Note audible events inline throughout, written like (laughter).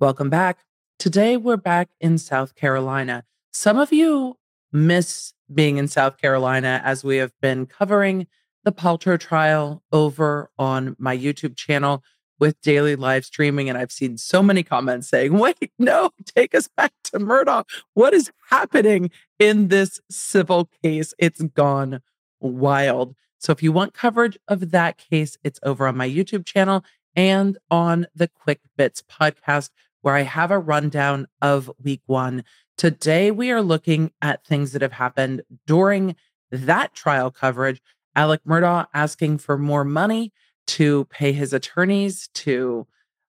Welcome back. Today we're back in South Carolina. Some of you miss being in South Carolina as we have been covering the Paltrow trial over on my YouTube channel with daily live streaming. And I've seen so many comments saying, (laughs) wait, no, take us back to Murdaugh. What is happening in this civil case? It's gone wild. So if you want coverage of that case, it's over on my YouTube channel and on the Quick Bits podcast, where I have a rundown of week one. Today, we are looking at things that have happened during that trial coverage. Alec Murdaugh asking for more money to pay his attorneys to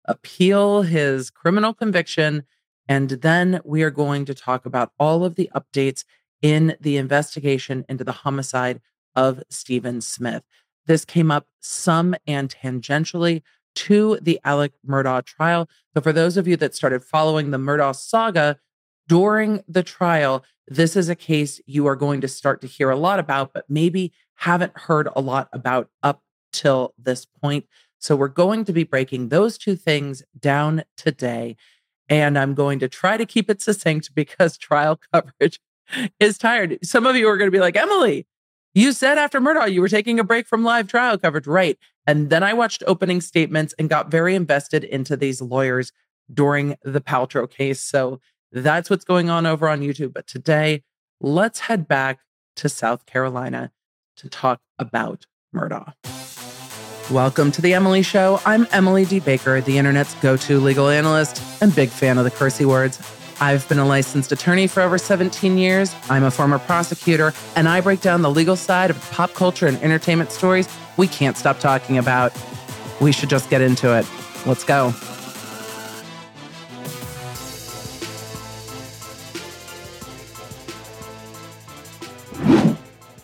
appeal his criminal conviction. And then we are going to talk about all of the updates in the investigation into the homicide of Stephen Smith. This came up some and tangentially to the Alec Murdaugh trial. So, for those of you that started following the Murdaugh saga during the trial, this is a case you are going to start to hear a lot about, but maybe haven't heard a lot about up till this point. So, we're going to be breaking those two things down today. And I'm going to try to keep it succinct (laughs) because trial coverage is tired. Some of you are going to be like, Emily, you said after Murdaugh you were taking a break from live trial coverage, right? And then I watched opening statements and got very invested into these lawyers during the Paltrow case. So that's what's going on over on YouTube. But today, let's head back to South Carolina to talk about Murdaugh. Welcome to the Emily Show. I'm Emily D. Baker, the internet's go to legal analyst and big fan of the cursey words. I've been a licensed attorney for over 17 years. I'm a former prosecutor, and I break down the legal side of pop culture and entertainment stories we can't stop talking about. We should just get into it. Let's go.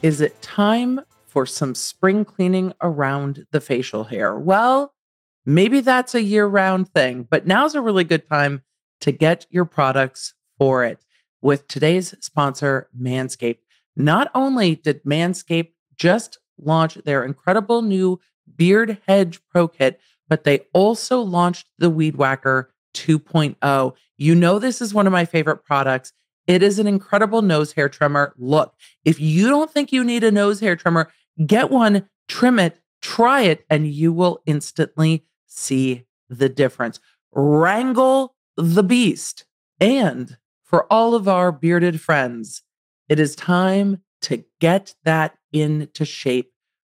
Is it time for some spring cleaning around the facial hair? Well, maybe that's a year round thing, but now's a really good time to get your products for it with today's sponsor, Manscaped. Not only did Manscaped just launch their incredible new Beard Hedge Pro Kit, but they also launched the Weed Whacker 2.0. You know, this is one of my favorite products. It is an incredible nose hair trimmer. Look, if you don't think you need a nose hair trimmer, get one, trim it, try it, and you will instantly see the difference. Wrangle the beast. And for all of our bearded friends, it is time to get that into shape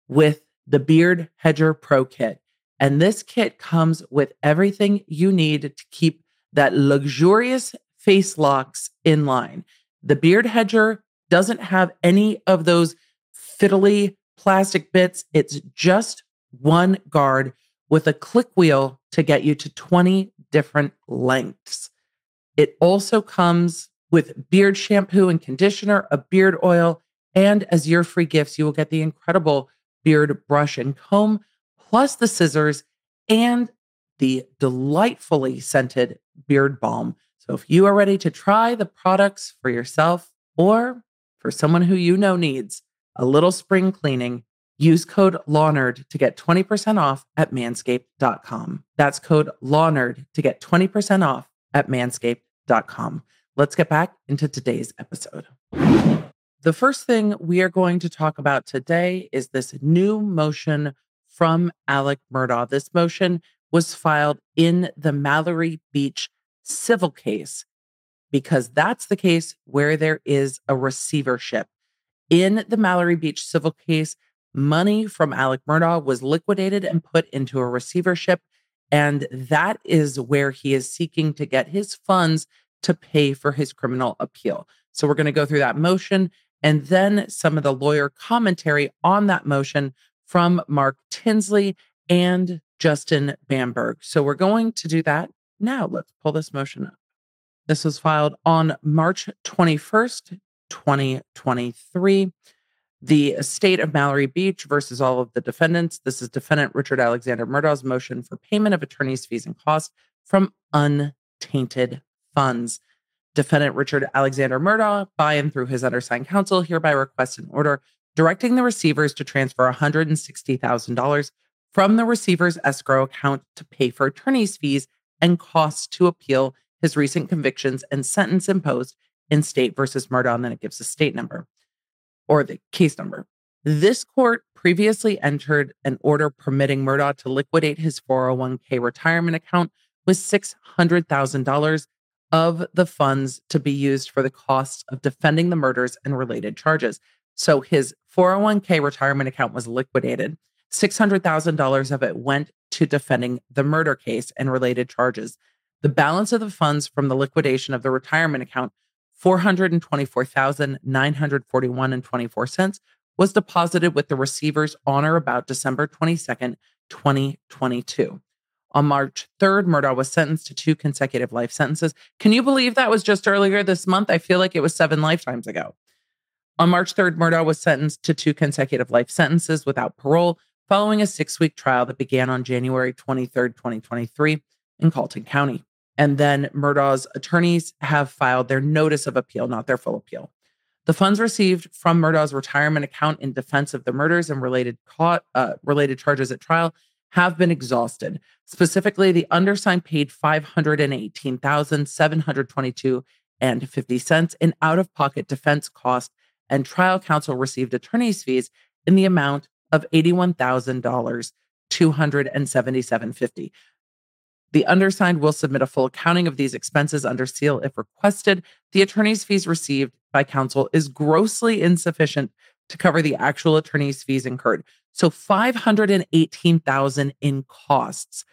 with the Beard Hedger Pro Kit. And this kit comes with everything you need to keep that luxurious face locks in line. The Beard Hedger doesn't have any of those fiddly plastic bits. It's just one guard with a click wheel to get you to 20 different lengths. It also comes with beard shampoo and conditioner, a beard oil, and as your free gifts, you will get the incredible beard brush and comb, plus the scissors and the delightfully scented beard balm. So if you are ready to try the products for yourself or for someone who you know needs a little spring cleaning, use code LAWNERD to get 20% off at manscaped.com. That's code LAWNERD to get 20% off at manscaped.com. Let's get back into today's episode. The first thing we are going to talk about today is this new motion from Alec Murdaugh. This motion was filed in the Mallory Beach civil case because that's the case where there is a receivership. In the Mallory Beach civil case, money from Alec Murdaugh was liquidated and put into a receivership. And that is where he is seeking to get his funds to pay for his criminal appeal. So we're going to go through that motion and then some of the lawyer commentary on that motion from Mark Tinsley and Justin Bamberg. So we're going to do that now. Let's pull this motion up. This was filed on March 21st, 2023. The estate of Mallory Beach versus all of the defendants. This is defendant Richard Alexander Murdaugh's motion for payment of attorney's fees and costs from untainted funds. Defendant Richard Alexander Murdaugh, by and through his undersigned counsel, hereby requests an order directing the receivers to transfer $160,000 from the receiver's escrow account to pay for attorney's fees and costs to appeal his recent convictions and sentence imposed in state versus Murdaugh. And then it gives a state number or the case number. This court previously entered an order permitting Murdaugh to liquidate his 401k retirement account with $600,000 of the funds to be used for the costs of defending the murders and related charges. So his 401k retirement account was liquidated. $600,000 of it went to defending the murder case and related charges. The balance of the funds from the liquidation of the retirement account, 424,941 and 24 cents, was deposited with the receivers on or about December 22nd, 2022. On March 3rd, Murdaugh was sentenced to two consecutive life sentences. Can you believe that was just earlier this month? I feel like it was seven lifetimes ago. On March 3rd, Murdaugh was sentenced to two consecutive life sentences without parole following a six week trial that began on January 23rd, 2023 in Colleton County. And then Murdaugh's attorneys have filed their notice of appeal, not their full appeal. The funds received from Murdaugh's retirement account in defense of the murders and related caught, uh, related charges at trial have been exhausted. Specifically, the undersigned paid five hundred and eighteen thousand seven hundred twenty-two and fifty cents in out-of-pocket defense costs, and trial counsel received attorney's fees in the amount of eighty-one thousand dollars. 277.50. The undersigned will submit a full accounting of these expenses under seal if requested. The attorney's fees received by counsel is grossly insufficient to cover the actual attorney's fees incurred. So 518,000 in costs,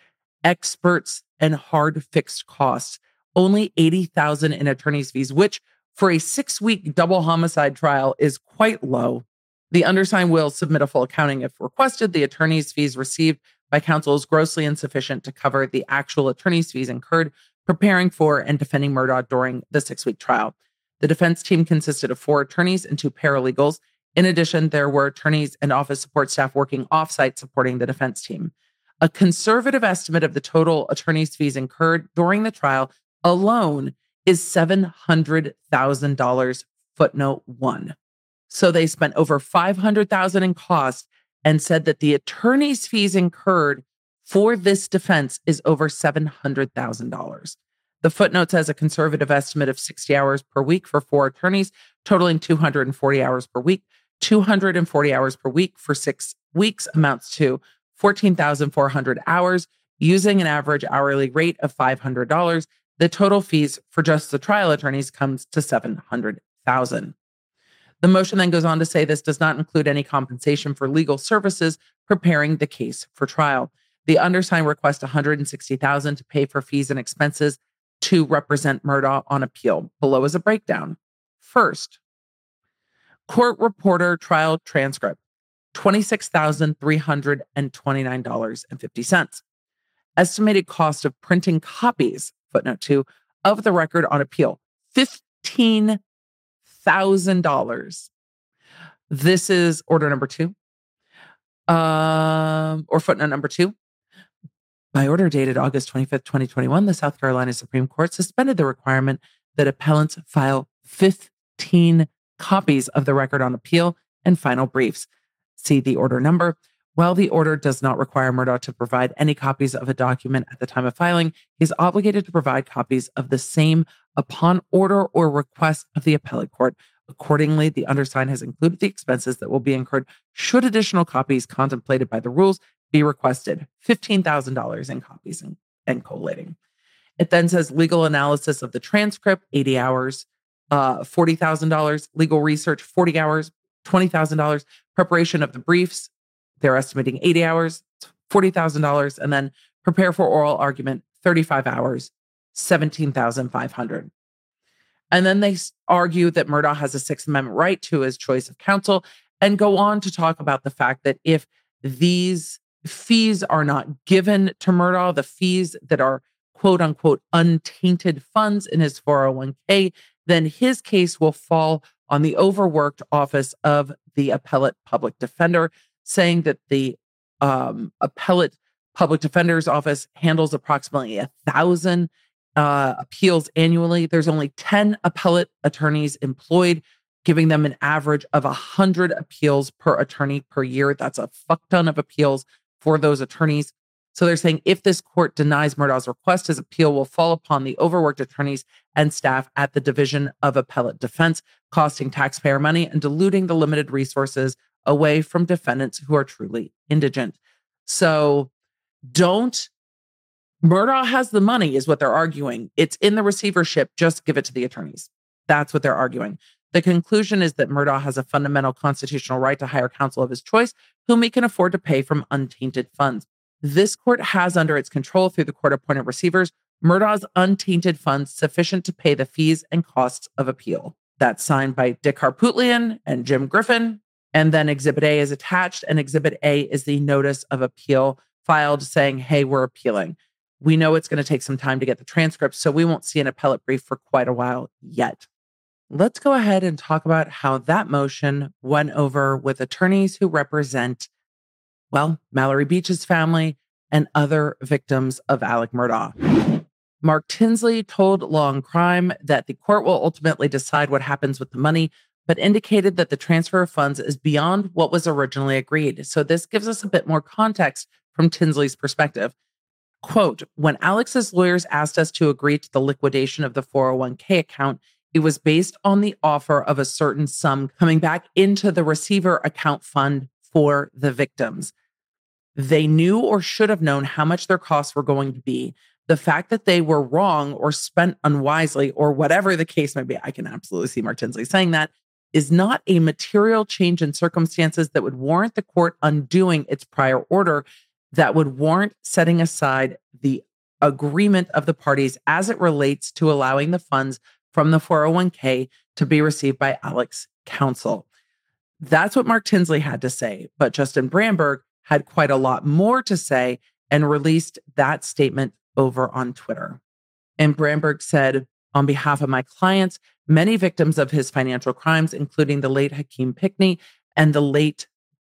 experts and hard fixed costs, only 80,000 in attorney's fees, which for a 6-week double homicide trial is quite low. The undersigned will submit a full accounting if requested. The attorney's fees received by counsel is grossly insufficient to cover the actual attorney's fees incurred preparing for and defending Murdaugh during the six week trial. The defense team consisted of four attorneys and two paralegals. In addition, there were attorneys and office support staff working offsite supporting the defense team. A conservative estimate of the total attorney's fees incurred during the trial alone is $700,000, footnote one. So they spent over 500,000 in costs and said that the attorney's fees incurred for this defense is over $700,000. The footnote says a conservative estimate of 60 hours per week for four attorneys, totaling 240 hours per week. 240 hours per week for six weeks amounts to 14,400 hours using an average hourly rate of $500. The total fees for just the trial attorneys comes to 700,000. The motion then goes on to say this does not include any compensation for legal services preparing the case for trial. The undersigned request 160,000 to pay for fees and expenses to represent Murdaugh on appeal. Below is a breakdown. First, court reporter trial transcript $26,329.50. Estimated cost of printing copies, footnote two, of the record on appeal, 15 $1,000. This is order number two, um, or footnote number two. By order dated August 25th, 2021, the South Carolina Supreme Court suspended the requirement that appellants file 15 copies of the record on appeal and final briefs. See the order number. While the order does not require Murdaugh to provide any copies of a document at the time of filing, he is obligated to provide copies of the same upon order or request of the appellate court. Accordingly, the undersigned has included the expenses that will be incurred should additional copies contemplated by the rules be requested $15,000 in copies and, and collating. It then says legal analysis of the transcript, 80 hours, uh, $40,000, legal research, 40 hours, $20,000, preparation of the briefs, they're estimating 80 hours, $40,000, and then prepare for oral argument, 35 hours, 17,500. And then they argue that Murdaugh has a Sixth Amendment right to his choice of counsel and go on to talk about the fact that if these fees are not given to Murdaugh, the fees that are quote unquote untainted funds in his 401k, then his case will fall on the overworked office of the appellate public defender, saying that the um, appellate public defender's office handles approximately a thousand uh, appeals annually. There's only 10 appellate attorneys employed, giving them an average of 100 appeals per attorney per year. That's a fuck ton of appeals for those attorneys. So they're saying if this court denies Murdaugh's request, his appeal will fall upon the overworked attorneys and staff at the Division of Appellate Defense, costing taxpayer money and diluting the limited resources away from defendants who are truly indigent. So don't Murdaugh has the money, is what they're arguing. It's in the receivership. Just give it to the attorneys. That's what they're arguing. The conclusion is that Murdaugh has a fundamental constitutional right to hire counsel of his choice, whom he can afford to pay from untainted funds. This court has under its control through the court appointed receivers Murdaugh's untainted funds sufficient to pay the fees and costs of appeal. That's signed by Dick Harpootlian and Jim Griffin. And then Exhibit A is attached, and Exhibit A is the notice of appeal filed saying, hey, we're appealing. We know it's going to take some time to get the transcript, so we won't see an appellate brief for quite a while yet. Let's go ahead and talk about how that motion went over with attorneys who represent, well, Mallory Beach's family and other victims of Alec Murdaugh. Mark Tinsley told and Crime that the court will ultimately decide what happens with the money, but indicated that the transfer of funds is beyond what was originally agreed. So this gives us a bit more context from Tinsley's perspective. Quote, when Alex's lawyers asked us to agree to the liquidation of the 401k account, it was based on the offer of a certain sum coming back into the receiver account fund for the victims. They knew or should have known how much their costs were going to be. The fact that they were wrong or spent unwisely or whatever the case may be, I can absolutely see Mark Tinsley saying that, is not a material change in circumstances that would warrant the court undoing its prior order, that would warrant setting aside the agreement of the parties as it relates to allowing the funds from the 401k to be received by Alex counsel. That's what Mark Tinsley had to say. But Justin Bamberg had quite a lot more to say and released that statement over on Twitter. And Branberg said, on behalf of my clients, many victims of his financial crimes, including the late Hakeem Pinckney and the late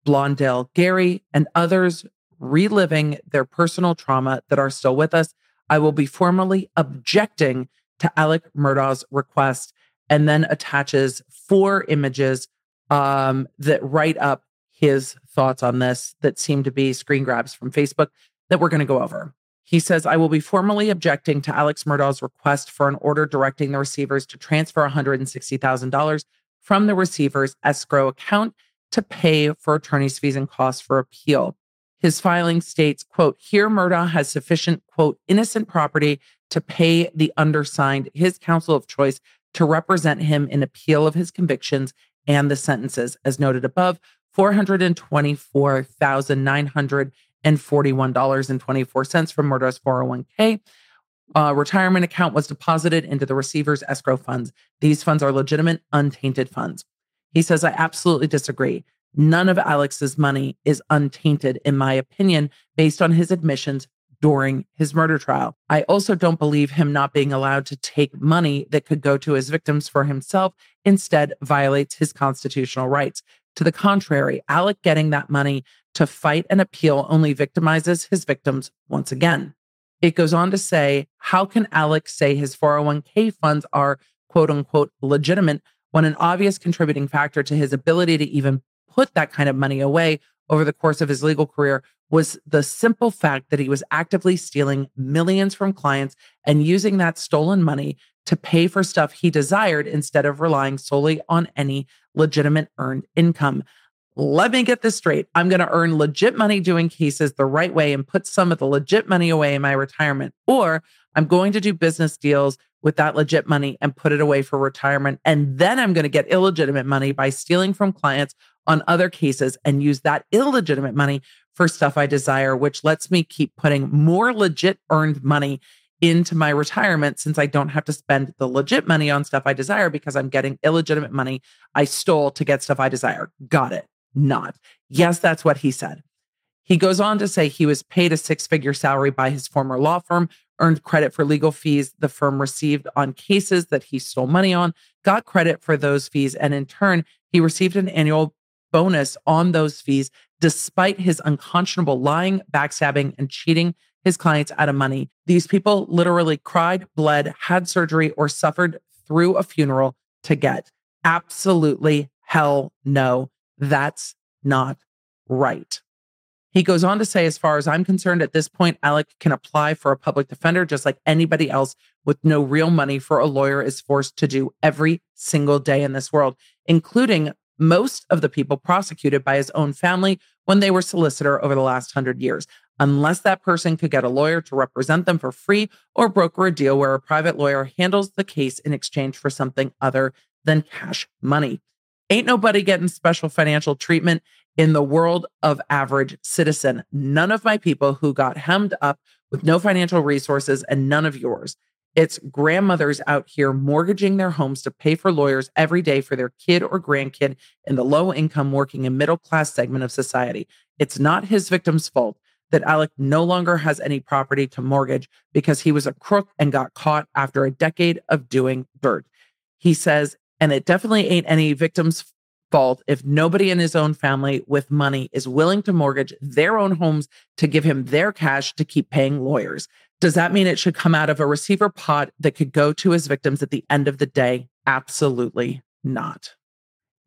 Blondell Gary, and others reliving their personal trauma that are still with us, I will be formally objecting to Alec Murdaugh's request and then attaches four images um, that write up his thoughts on this that seem to be screen grabs from Facebook that we're going to go over. He says, I will be formally objecting to Alex Murdaugh's request for an order directing the receivers to transfer $160,000 from the receiver's escrow account to pay for attorney's fees and costs for appeal. His filing states, quote, here Murdaugh has sufficient, quote, innocent property to pay the undersigned his counsel of choice to represent him in appeal of his convictions and the sentences, as noted above, $424,941.24 from Murdaugh's 401k. Uh, retirement account was deposited into the receiver's escrow funds. These funds are legitimate, untainted funds. He says, I absolutely disagree. None of Alex's money is untainted, in my opinion, based on his admissions during his murder trial. I also don't believe him not being allowed to take money that could go to his victims for himself, instead, violates his constitutional rights. To the contrary, Alec getting that money to fight an appeal only victimizes his victims once again. It goes on to say, How can Alec say his 401k funds are quote unquote legitimate when an obvious contributing factor to his ability to even put that kind of money away over the course of his legal career was the simple fact that he was actively stealing millions from clients and using that stolen money to pay for stuff he desired instead of relying solely on any legitimate earned income. Let me get this straight. I'm going to earn legit money doing cases the right way and put some of the legit money away in my retirement. Or I'm going to do business deals with that legit money and put it away for retirement. And then I'm going to get illegitimate money by stealing from clients on other cases and use that illegitimate money for stuff I desire, which lets me keep putting more legit earned money into my retirement since I don't have to spend the legit money on stuff I desire because I'm getting illegitimate money I stole to get stuff I desire. Got it. Not. Yes, that's what he said. He goes on to say he was paid a six figure salary by his former law firm, earned credit for legal fees the firm received on cases that he stole money on, got credit for those fees, and in turn, he received an annual bonus on those fees, despite his unconscionable lying, backstabbing, and cheating his clients out of money. These people literally cried, bled, had surgery, or suffered through a funeral to get. Absolutely hell no. That's not right. He goes on to say, as far as I'm concerned, at this point, Alec can apply for a public defender just like anybody else with no real money for a lawyer is forced to do every single day in this world, including most of the people prosecuted by his own family when they were solicitor over the last hundred years, unless that person could get a lawyer to represent them for free or broker a deal where a private lawyer handles the case in exchange for something other than cash money. Ain't nobody getting special financial treatment in the world of average citizen. None of my people who got hemmed up with no financial resources and none of yours. It's grandmothers out here mortgaging their homes to pay for lawyers every day for their kid or grandkid in the low income working and middle class segment of society. It's not his victim's fault that Alec no longer has any property to mortgage because he was a crook and got caught after a decade of doing dirt. He says, and it definitely ain't any victim's fault if nobody in his own family with money is willing to mortgage their own homes to give him their cash to keep paying lawyers. Does that mean it should come out of a receiver pot that could go to his victims at the end of the day? Absolutely not.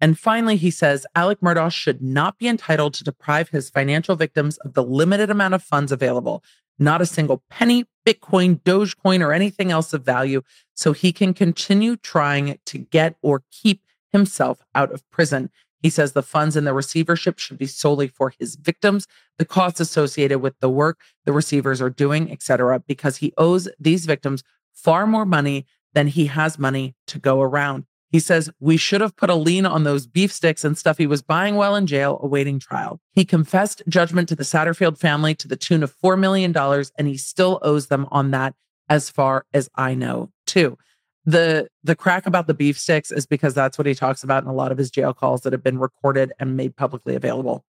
And finally, he says Alec Murdaugh should not be entitled to deprive his financial victims of the limited amount of funds available, not a single penny, Bitcoin, Dogecoin, or anything else of value, so he can continue trying to get or keep himself out of prison. He says the funds in the receivership should be solely for his victims, the costs associated with the work the receivers are doing, etc., because he owes these victims far more money than he has money to go around. He says we should have put a lien on those beef sticks and stuff he was buying while in jail awaiting trial. He confessed judgment to the Satterfield family to the tune of $4 million, and he still owes them on that, as far as I know, too the the crack about the beef sticks is because that's what he talks about in a lot of his jail calls that have been recorded and made publicly available.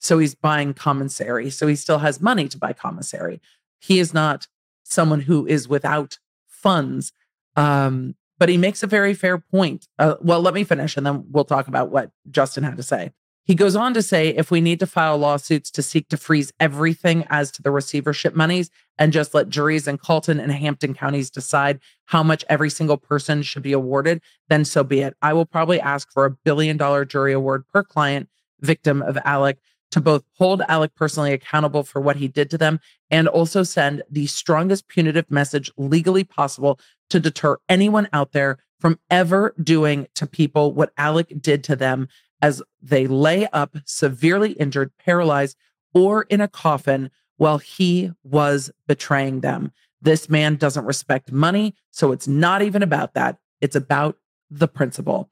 So he's buying commissary. So he still has money to buy commissary. He is not someone who is without funds. Um, but he makes a very fair point. Uh, well, let me finish and then we'll talk about what Justin had to say. He goes on to say if we need to file lawsuits to seek to freeze everything as to the receivership monies and just let juries in Colleton and Hampton counties decide how much every single person should be awarded, then so be it. I will probably ask for a billion dollar jury award per client victim of Alec to both hold Alec personally accountable for what he did to them and also send the strongest punitive message legally possible to deter anyone out there from ever doing to people what Alec did to them as they lay up severely injured, paralyzed, or in a coffin while he was betraying them. This man doesn't respect money. So it's not even about that. It's about the principle.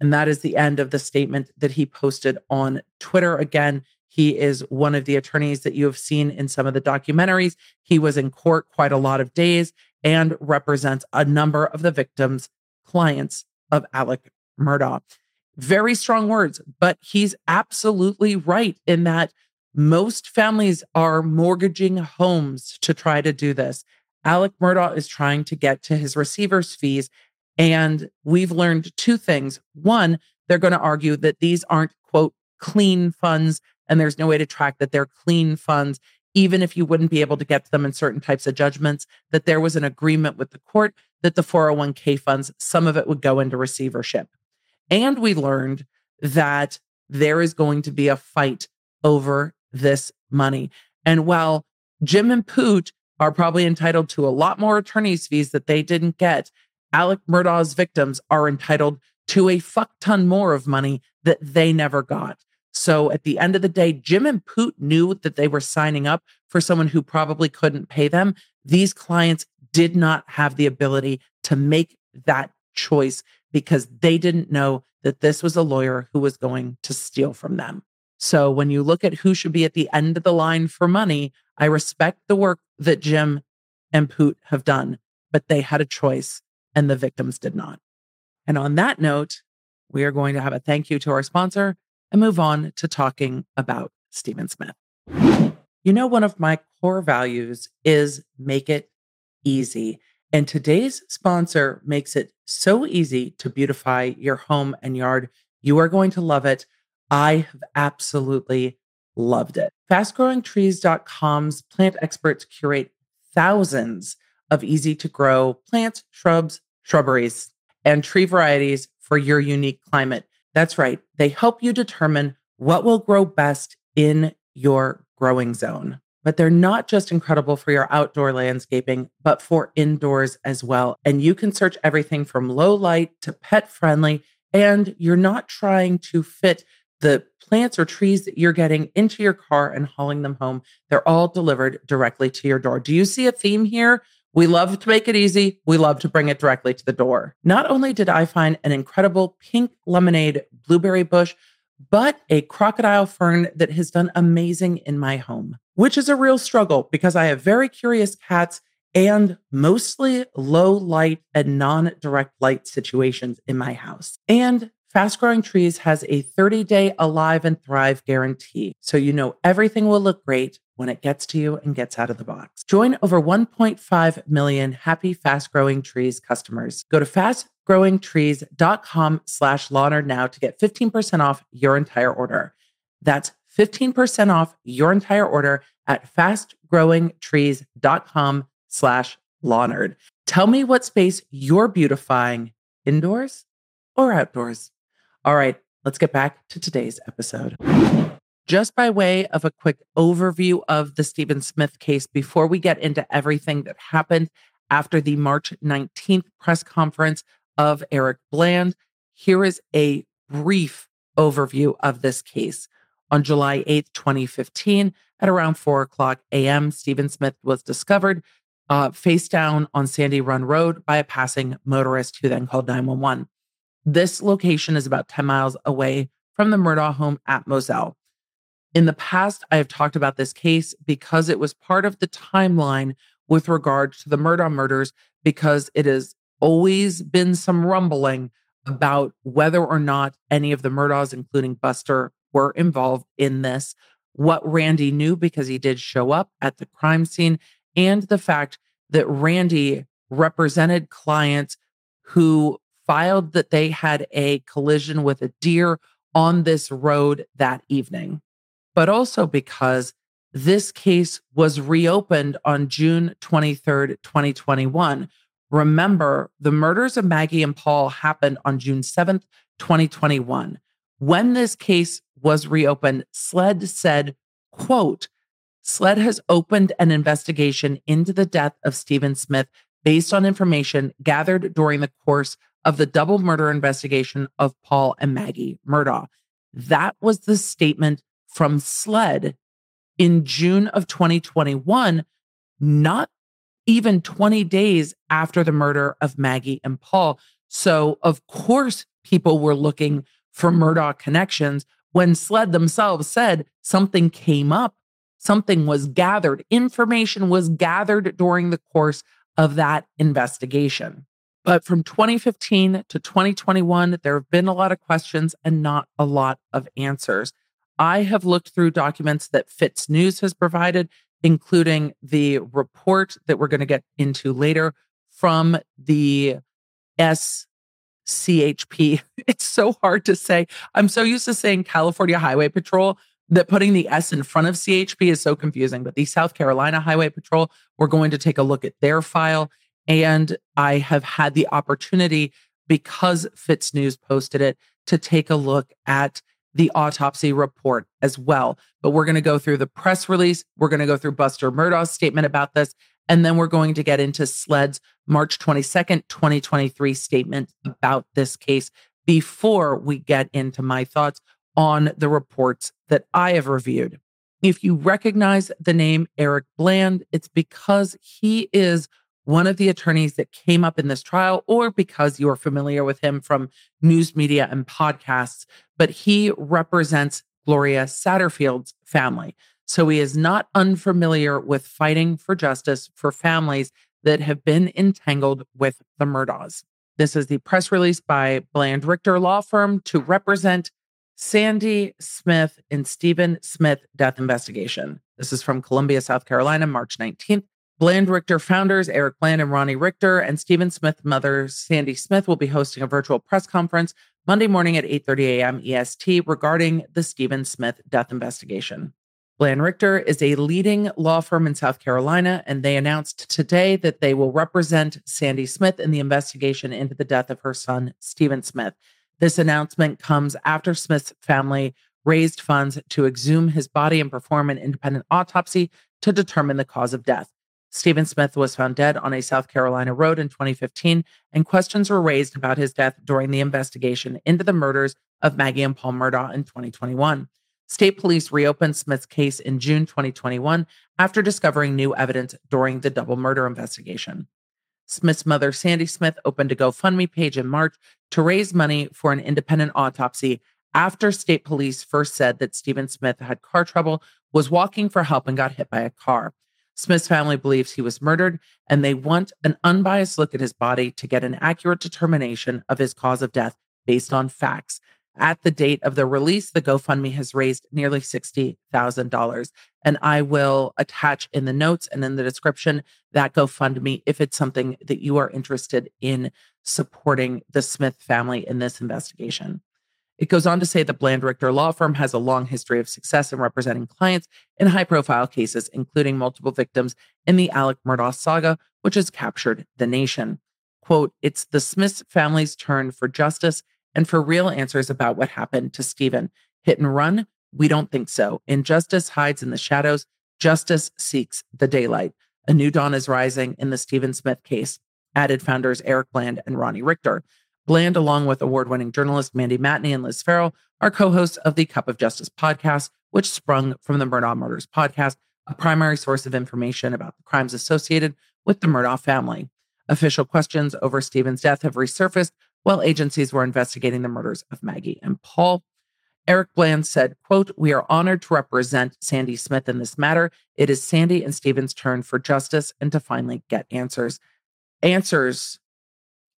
And that is the end of the statement that he posted on Twitter. Again, he is one of the attorneys that you have seen in some of the documentaries. He was in court quite a lot of days and represents a number of the victims' clients of Alec Murdaugh. Very strong words, but he's absolutely right in that most families are mortgaging homes to try to do this. Alec Murdaugh is trying to get to his receiver's fees. And we've learned two things. One, they're going to argue that these aren't, quote, clean funds, and there's no way to track that they're clean funds, even if you wouldn't be able to get to them in certain types of judgments, that there was an agreement with the court that the 401k funds, some of it would go into receivership. And we learned that there is going to be a fight over this money. And while Jim and Poot are probably entitled to a lot more attorney's fees that they didn't get, Alec Murdaugh's victims are entitled to a fuck ton more of money that they never got. So at the end of the day, Jim and Poot knew that they were signing up for someone who probably couldn't pay them. These clients did not have the ability to make that choice because they didn't know that this was a lawyer who was going to steal from them. So when you look at who should be at the end of the line for money, I respect the work that Jim and Poot have done, but they had a choice and the victims did not. And on that note, we are going to have a thank you to our sponsor and move on to talking about Stephen Smith. You know, one of my core values is make it easy. And today's sponsor makes it so easy to beautify your home and yard. You are going to love it. I have absolutely loved it. FastGrowingTrees.com's plant experts curate thousands of easy to grow plants, shrubs, shrubberies, and tree varieties for your unique climate. That's right. They help you determine what will grow best in your growing zone. But they're not just incredible for your outdoor landscaping, but for indoors as well. And you can search everything from low light to pet friendly, and you're not trying to fit the plants or trees that you're getting into your car and hauling them home. They're all delivered directly to your door. Do you see a theme here? We love to make it easy. We love to bring it directly to the door. Not only did I find an incredible pink lemonade blueberry bush, but a crocodile fern that has done amazing in my home, which is a real struggle because I have very curious cats and mostly low light and non direct light situations in my house. And Fast Growing Trees has a 30 day alive and thrive guarantee. So you know everything will look great when it gets to you and gets out of the box. Join over 1.5 million happy Fast Growing Trees customers. Go to fastgrowingtrees.com slash Lawnerd now to get 15% off your entire order. That's 15% off your entire order at fastgrowingtrees.com slash Lawnerd. Tell me what space you're beautifying indoors or outdoors. All right, let's get back to today's episode. Just by way of a quick overview of the Stephen Smith case before we get into everything that happened after the March 19th press conference of Eric Bland, here is a brief overview of this case. On July 8th, 2015, at around 4 o'clock a.m., Stephen Smith was discovered uh, face down on Sandy Run Road by a passing motorist who then called 911. This location is about 10 miles away from the Murdaugh home at Moselle. In the past, I have talked about this case because it was part of the timeline with regard to the Murdaugh murders, because it has always been some rumbling about whether or not any of the Murdaughs, including Buster, were involved in this. What Randy knew because he did show up at the crime scene, and the fact that Randy represented clients who filed that they had a collision with a deer on this road that evening, but also because this case was reopened on June 23rd, 2021. Remember, the murders of Maggie and Paul happened on June 7th, 2021. When this case was reopened, SLED said, quote, SLED has opened an investigation into the death of Stephen Smith based on information gathered during the course of the double murder investigation of Paul and Maggie Murdaugh. That was the statement from SLED in June of 2021, not even 20 days after the murder of Maggie and Paul. So, of course, people were looking for Murdaugh connections when SLED themselves said something came up, something was gathered, information was gathered during the course of that investigation. But from 2015 to 2021, there have been a lot of questions and not a lot of answers. I have looked through documents that FITSNews has provided, including the report that we're going to get into later from the SCHP. (laughs) It's so hard to say. I'm so used to saying California Highway Patrol that putting the S in front of CHP is so confusing. But the South Carolina Highway Patrol, we're going to take a look at their file and I have had the opportunity because FITSNews posted it to take a look at the autopsy report as well. But we're going to go through the press release. We're going to go through Buster Murdaugh's statement about this. And then we're going to get into SLED's March 22nd, 2023 statement about this case before we get into my thoughts on the reports that I have reviewed. If you recognize the name Eric Bland, it's because he is one of the attorneys that came up in this trial, or because you're familiar with him from news media and podcasts, but he represents Gloria Satterfield's family. So he is not unfamiliar with fighting for justice for families that have been entangled with the Murdaughs. This is the press release by Bland Richter Law Firm to represent Sandy Smith and Stephen Smith death investigation. This is from Columbia, South Carolina, March 19th, Bland Richter founders Eric Bland and Ronnie Richter and Stephen Smith mother Sandy Smith will be hosting a virtual press conference Monday morning at 8:30 a.m. EST regarding the Stephen Smith death investigation. Bland Richter is a leading law firm in South Carolina, and they announced today that they will represent Sandy Smith in the investigation into the death of her son, Stephen Smith. This announcement comes after Smith's family raised funds to exhume his body and perform an independent autopsy to determine the cause of death. Stephen Smith was found dead on a South Carolina road in 2015, and questions were raised about his death during the investigation into the murders of Maggie and Paul Murdaugh in 2021. State police reopened Smith's case in June 2021 after discovering new evidence during the double murder investigation. Smith's mother, Sandy Smith, opened a GoFundMe page in March to raise money for an independent autopsy after state police first said that Stephen Smith had car trouble, was walking for help, and got hit by a car. Smith's family believes he was murdered, and they want an unbiased look at his body to get an accurate determination of his cause of death based on facts. At the date of the release, the GoFundMe has raised nearly $60,000. And I will attach in the notes and in the description that GoFundMe if it's something that you are interested in supporting the Smith family in this investigation. It goes on to say the Bland Richter law firm has a long history of success in representing clients in high profile cases, including multiple victims in the Alec Murdaugh saga, which has captured the nation. Quote, it's the Smith family's turn for justice and for real answers about what happened to Stephen. Hit and run? We don't think so. Injustice hides in the shadows. Justice seeks the daylight. A new dawn is rising in the Stephen Smith case, added founders Eric Bland and Ronnie Richter. Bland, along with award winning journalist Mandy Matney and Liz Farrell, are co hosts of the Cup of Justice podcast, which sprung from the Murdaugh Murders podcast, a primary source of information about the crimes associated with the Murdaugh family. Official questions over Stephen's death have resurfaced while agencies were investigating the murders of Maggie and Paul. Eric Bland said, quote, We are honored to represent Sandy Smith in this matter. It is Sandy and Stephen's turn for justice and to finally get answers. Answers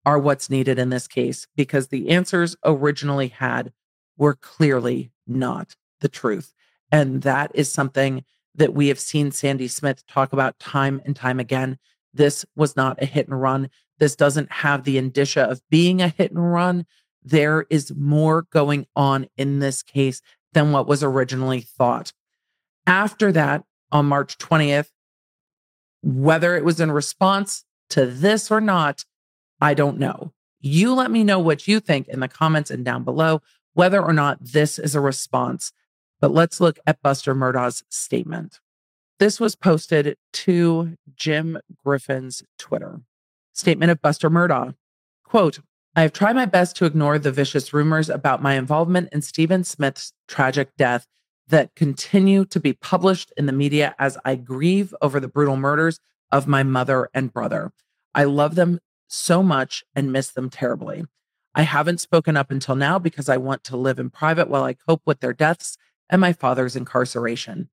are what's needed in this case because the answers originally had were clearly not the truth. And that is something that we have seen Sandy Smith talk about time and time again. This was not a hit and run. This doesn't have the indicia of being a hit and run. There is more going on in this case than what was originally thought. After that, on March 20th, whether it was in response to this or not, I don't know. You let me know what you think in the comments and down below, whether or not this is a response. But let's look at Buster Murdaugh's statement. This was posted to Jim Griffin's Twitter. Statement of Buster Murdaugh. Quote, I have tried my best to ignore the vicious rumors about my involvement in Stephen Smith's tragic death that continue to be published in the media as I grieve over the brutal murders of my mother and brother. I love them so much and miss them terribly. I haven't spoken up until now because I want to live in private while I cope with their deaths and my father's incarceration.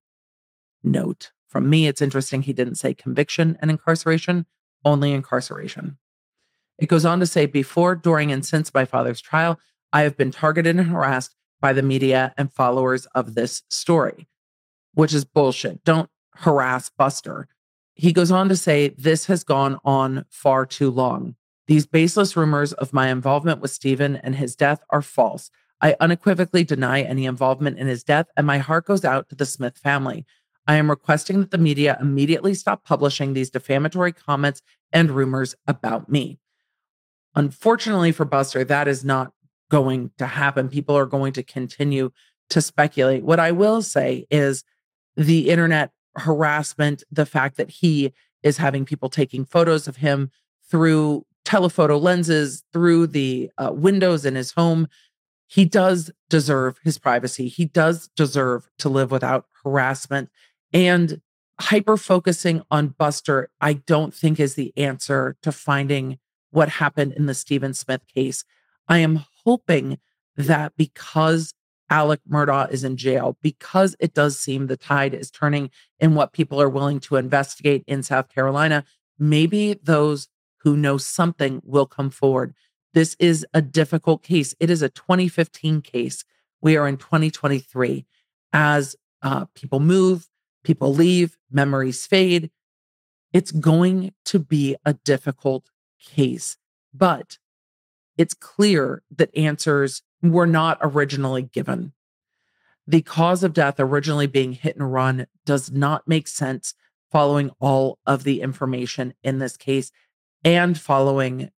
Note from me, it's interesting he didn't say conviction and incarceration, only incarceration. It goes on to say before, during, and since my father's trial, I have been targeted and harassed by the media and followers of this story, which is bullshit. Don't harass Buster. He goes on to say, This has gone on far too long. These baseless rumors of my involvement with Stephen and his death are false. I unequivocally deny any involvement in his death, and my heart goes out to the Smith family. I am requesting that the media immediately stop publishing these defamatory comments and rumors about me. Unfortunately for Buster, that is not going to happen. People are going to continue to speculate. What I will say is the internet harassment, the fact that he is having people taking photos of him through telephoto lenses, through the uh, windows in his home. He does deserve his privacy. He does deserve to live without harassment. And hyper focusing on Buster, I don't think is the answer to finding what happened in the Stephen Smith case. I am hoping that because Alec Murdaugh is in jail because it does seem the tide is turning in what people are willing to investigate in South Carolina. Maybe those who know something will come forward. This is a difficult case. It is a 2015 case. We are in 2023. As uh, people move, people leave, memories fade. It's going to be a difficult case, but it's clear that answers were not originally given. The cause of death originally being hit and run does not make sense following all of the information in this case and following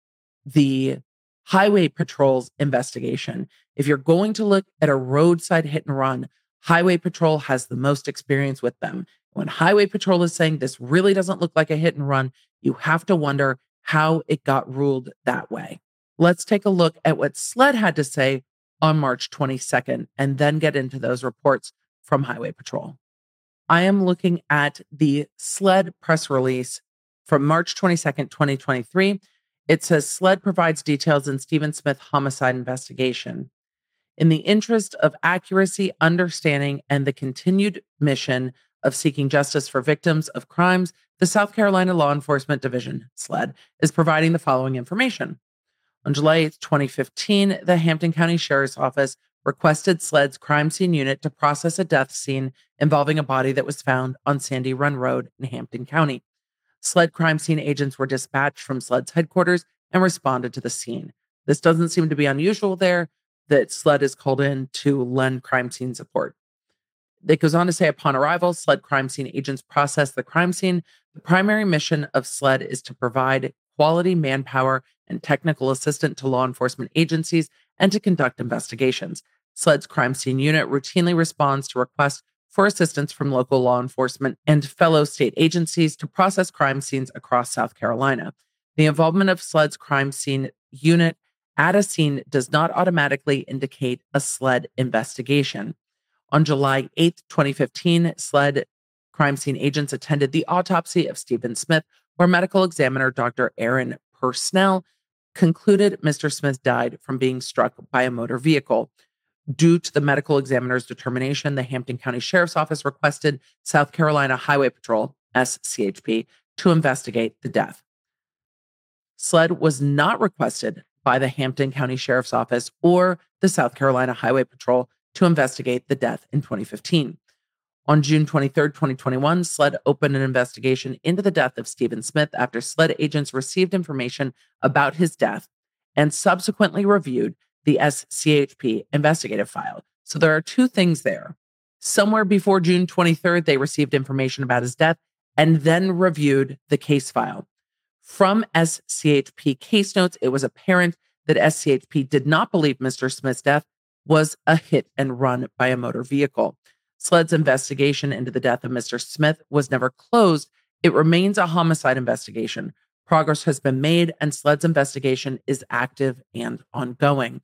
the Highway Patrol's investigation. If you're going to look at a roadside hit and run, Highway Patrol has the most experience with them. When Highway Patrol is saying this really doesn't look like a hit and run, you have to wonder how it got ruled that way. Let's take a look at what SLED had to say on March 22nd and then get into those reports from Highway Patrol. I am looking at the SLED press release from March 22nd, 2023. It says SLED provides details in Stephen Smith homicide investigation. In the interest of accuracy, understanding, and the continued mission of seeking justice for victims of crimes, the South Carolina Law Enforcement Division, SLED, is providing the following information. On July 8, 2015, the Hampton County Sheriff's Office requested SLED's crime scene unit to process a death scene involving a body that was found on Sandy Run Road in Hampton County. SLED crime scene agents were dispatched from SLED's headquarters and responded to the scene. This doesn't seem to be unusual there that SLED is called in to lend crime scene support. It goes on to say upon arrival, SLED crime scene agents process the crime scene. The primary mission of SLED is to provide quality manpower and technical assistance to law enforcement agencies and to conduct investigations. SLED's crime scene unit routinely responds to requests for assistance from local law enforcement and fellow state agencies to process crime scenes across South Carolina. The involvement of SLED's crime scene unit at a scene does not automatically indicate a SLED investigation. On July 8, 2015, SLED crime scene agents attended the autopsy of Stephen Smith, where medical examiner Dr. Erin Presnell concluded Mr. Smith died from being struck by a motor vehicle. Due to the medical examiner's determination, the Hampton County Sheriff's Office requested South Carolina Highway Patrol, SCHP, to investigate the death. SLED was not requested by the Hampton County Sheriff's Office or the South Carolina Highway Patrol to investigate the death in 2015. On June 23, 2021, SLED opened an investigation into the death of Stephen Smith after SLED agents received information about his death and subsequently reviewed the SCHP investigative file. So there are two things there. Somewhere before June 23rd, they received information about his death and then reviewed the case file. From SCHP case notes, it was apparent that SCHP did not believe Mr. Smith's death was a hit and run by a motor vehicle. SLED's investigation into the death of Mr. Smith was never closed. It remains a homicide investigation. Progress has been made, and SLED's investigation is active and ongoing.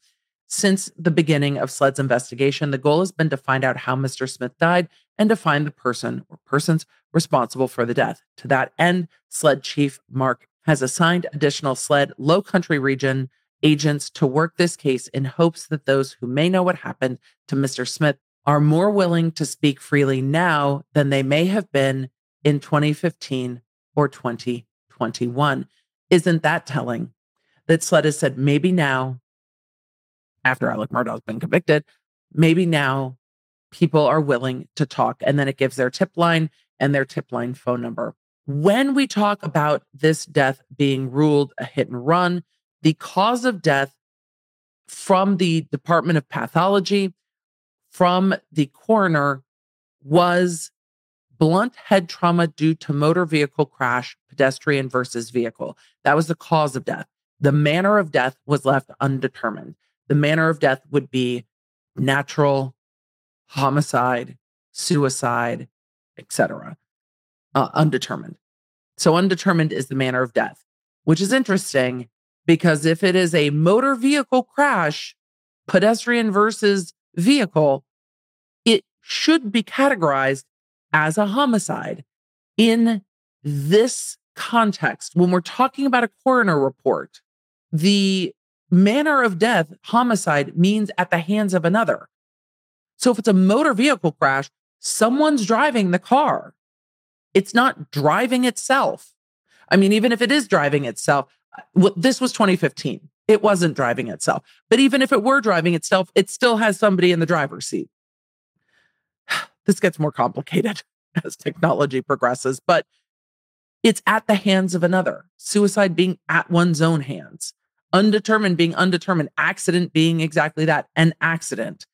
Since the beginning of SLED's investigation, the goal has been to find out how Mr. Smith died and to find the person or persons responsible for the death. To that end, SLED Chief Mark has assigned additional SLED Low Country Region agents to work this case in hopes that those who may know what happened to Mr. Smith are more willing to speak freely now than they may have been in 2015 or 2021. Isn't that telling? That SLED has said maybe now, after Alex Murdaugh's been convicted, maybe now people are willing to talk. And then it gives their tip line and their tip line phone number. When we talk about this death being ruled a hit and run, the cause of death from the Department of Pathology, from the coroner, was blunt head trauma due to motor vehicle crash, pedestrian versus vehicle. That was the cause of death. The manner of death was left undetermined. The manner of death would be natural, homicide, suicide, etc. Uh, undetermined. So undetermined is the manner of death, which is interesting because if it is a motor vehicle crash, pedestrian versus vehicle, should be categorized as a homicide. In this context, when we're talking about a coroner report, the manner of death, homicide, means at the hands of another. So if it's a motor vehicle crash, someone's driving the car. It's not driving itself. I mean, even if it is driving itself, uh, this was 2015. It wasn't driving itself. But even if it were driving itself, it still has somebody in the driver's seat. This gets more complicated (laughs) as technology progresses, but it's at the hands of another. Suicide being at one's own hands, undetermined being undetermined, accident being exactly that an accident.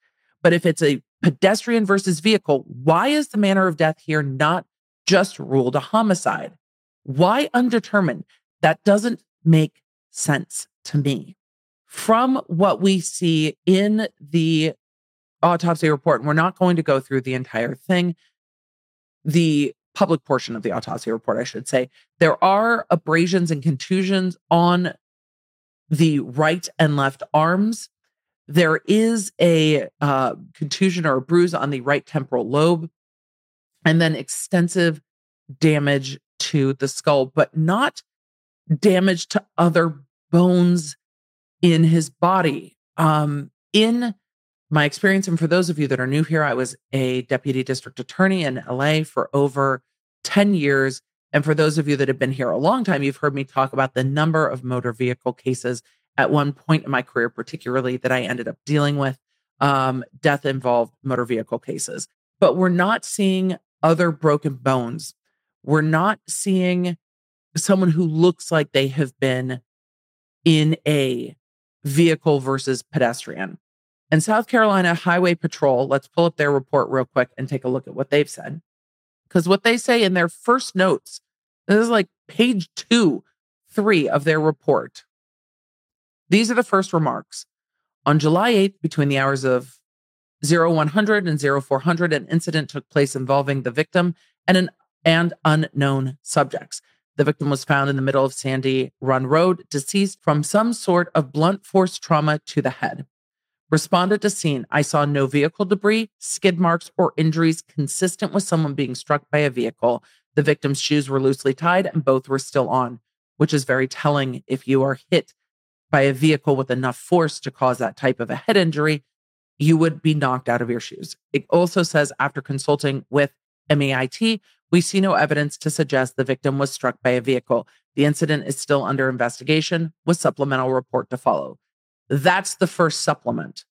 But if it's a pedestrian versus vehicle, why is the manner of death here not just ruled a homicide? Why undetermined? That doesn't make sense to me. from what we see in the autopsy report, and we're not going to go through the entire thing, the public portion of the autopsy report, I should say, there are abrasions and contusions on the right and left arms. There is a uh, contusion or a bruise on the right temporal lobe, and then extensive damage to the skull, but not damage to other bones in his body. Um, in my experience, and for those of you that are new here, I was a deputy district attorney in LA for over 10 years. And for those of you that have been here a long time, you've heard me talk about the number of motor vehicle cases at one point in my career, particularly that I ended up dealing with um, death involved motor vehicle cases. But we're not seeing other broken bones. We're not seeing someone who looks like they have been in a vehicle versus pedestrian. And South Carolina Highway Patrol, let's pull up their report real quick and take a look at what they've said. Because what they say in their first notes, this is like page two, three of their report. These are the first remarks. On July 8th, between the hours of 0100 and 0400, an incident took place involving the victim and an and unknown subjects. The victim was found in the middle of Sandy Run Road, deceased from some sort of blunt force trauma to the head. Responded to scene. I saw no vehicle debris, skid marks, or injuries consistent with someone being struck by a vehicle. The victim's shoes were loosely tied and both were still on, which is very telling if you are hit by a vehicle with enough force to cause that type of a head injury, you would be knocked out of your shoes. It also says after consulting with MAIT, we see no evidence to suggest the victim was struck by a vehicle. The incident is still under investigation with supplemental report to follow. That's the first supplement.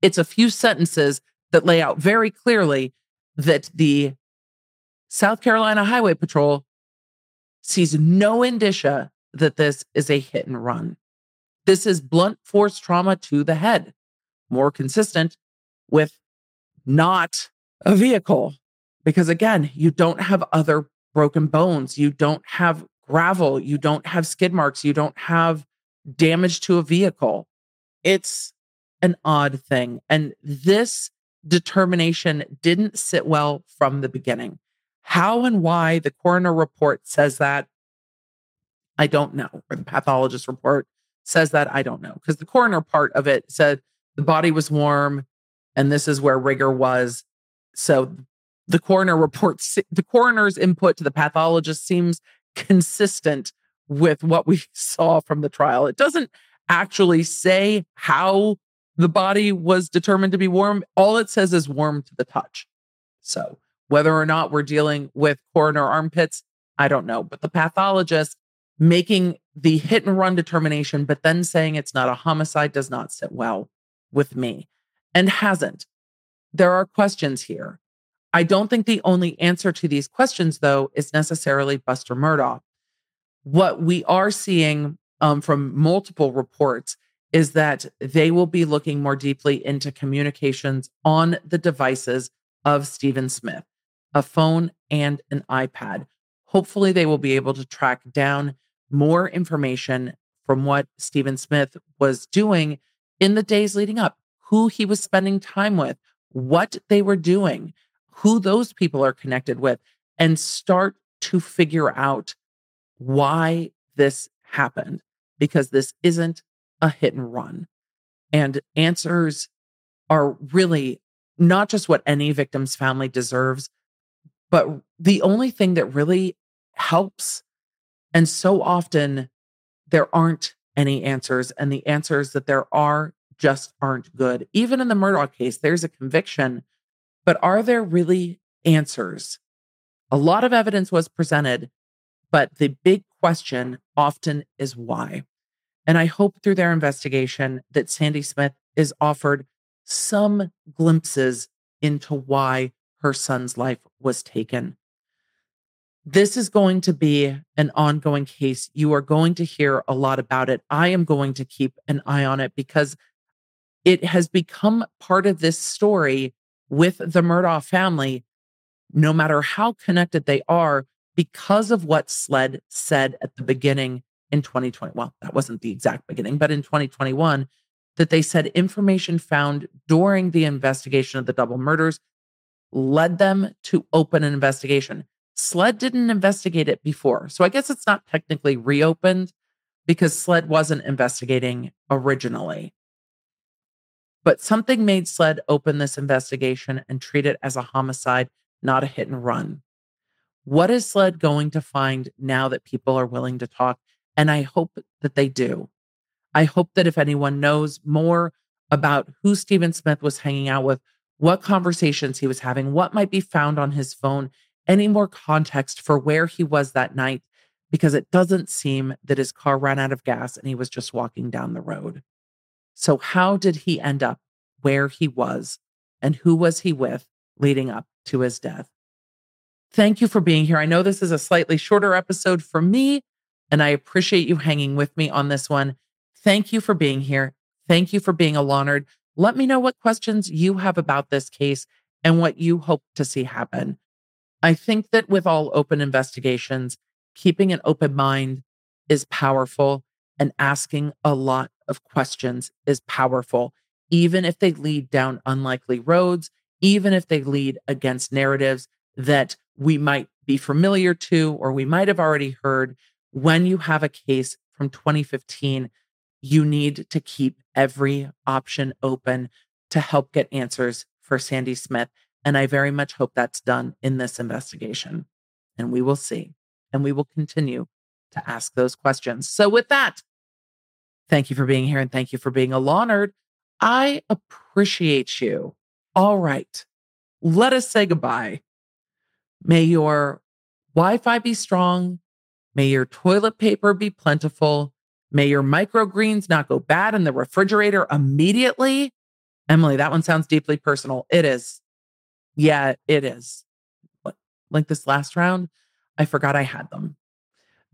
It's a few sentences that lay out very clearly that the South Carolina Highway Patrol sees no indicia that this is a hit and run. This is blunt force trauma to the head, more consistent with not a vehicle because again, you don't have other broken bones, you don't have gravel, you don't have skid marks, you don't have damage to a vehicle. It's an odd thing. And this determination didn't sit well from the beginning. How and why the coroner report says that, I don't know. Or the pathologist report says that, I don't know. Because the coroner part of it said the body was warm and this is where rigor was. So the coroner reports the coroner's input to the pathologist seems consistent with what we (laughs) saw from the trial. It doesn't actually say how the body was determined to be warm. All it says is warm to the touch. So, whether or not we're dealing with coroner armpits, I don't know. But the pathologist making the hit and run determination, but then saying it's not a homicide does not sit well with me and hasn't. There are questions here. I don't think the only answer to these questions, though, is necessarily Buster Murdaugh. What we are seeing um, from multiple reports is that they will be looking more deeply into communications on the devices of Stephen Smith, a phone and an iPad. Hopefully, they will be able to track down more information from what Stephen Smith was doing in the days leading up, who he was spending time with, what they were doing who those people are connected with and start to figure out why this happened because this isn't a hit and run. And answers are really not just what any victim's family deserves, but the only thing that really helps. And so often there aren't any answers, and the answers that there are just aren't good. Even in the Murdaugh case, there's a conviction but are there really answers? A lot of evidence was presented, but the big question often is why. And I hope through their investigation that Sandy Smith is offered some glimpses into why her son's life was taken. This is going to be an ongoing case. You are going to hear a lot about it. I am going to keep an eye on it because it has become part of this story with the Murdaugh family, no matter how connected they are, because of what Sled said at the beginning in 2020. Well, that wasn't the exact beginning, but in 2021, that they said information found during the investigation of the double murders led them to open an investigation. SLED didn't investigate it before. So I guess it's not technically reopened because SLED wasn't investigating originally. But something made SLED open this investigation and treat it as a homicide, not a hit and run. What is SLED going to find now that people are willing to talk? And I hope that they do. I hope that if anyone knows more about who Stephen Smith was hanging out with, what conversations he was having, what might be found on his phone, any more context for where he was that night, because it doesn't seem that his car ran out of gas and he was just walking down the road. So, how did he end up where he was and who was he with leading up to his death? Thank you for being here. I know this is a slightly shorter episode for me, and I appreciate you hanging with me on this one. Thank you for being here. Thank you for being a Lawnerd. Let me know what questions you have about this case and what you hope to see happen. I think that with all open investigations, keeping an open mind is powerful and asking a lot of questions is powerful, even if they lead down unlikely roads, even if they lead against narratives that we might be familiar to or we might have already heard. When you have a case from 2015 you need to keep every option open to help get answers for Sandy Smith. And I very much hope that's done in this investigation. And we will see. And we will continue to ask those questions. So, with that, thank you for being here and thank you for being a law nerd. I appreciate you. All right, let us say goodbye. May your Wi Fi be strong. May your toilet paper be plentiful. May your microgreens not go bad in the refrigerator immediately. Emily, that one sounds deeply personal. It is. Yeah, it is. Like this last round, I forgot I had them.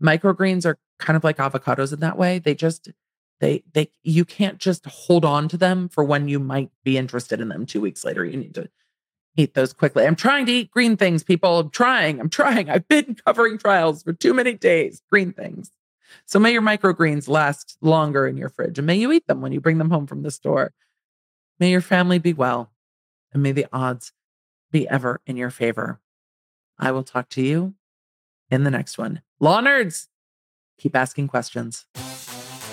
Microgreens are kind of like avocados in that way. They just they they you can't just hold on to them for when you might be interested in them 2 weeks later. You need to eat those quickly. I'm trying to eat green things, people. I'm trying. I'm trying. I've been (laughs) covering trials for too many days. Green things. So may your microgreens last longer in your fridge and may you eat them when you bring them home from the store. May your family be well and may the odds be ever in your favor. I will talk to you in the next one. Law nerds, keep asking questions.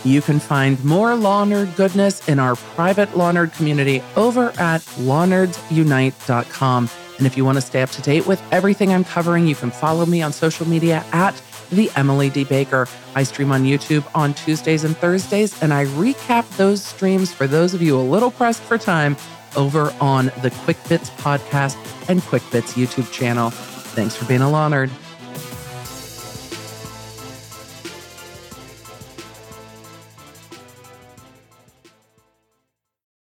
You can find more Law Nerd goodness in our private Law Nerd community over at lawnerdsunite.com. And if you want to stay up to date with everything I'm covering, you can follow me on social media at the Emily D. Baker. I stream on YouTube on Tuesdays and Thursdays, and I recap those streams for those of you a little pressed for time over on the Quick Bits podcast and Quick Bits YouTube channel. Thanks for being a Law Nerd.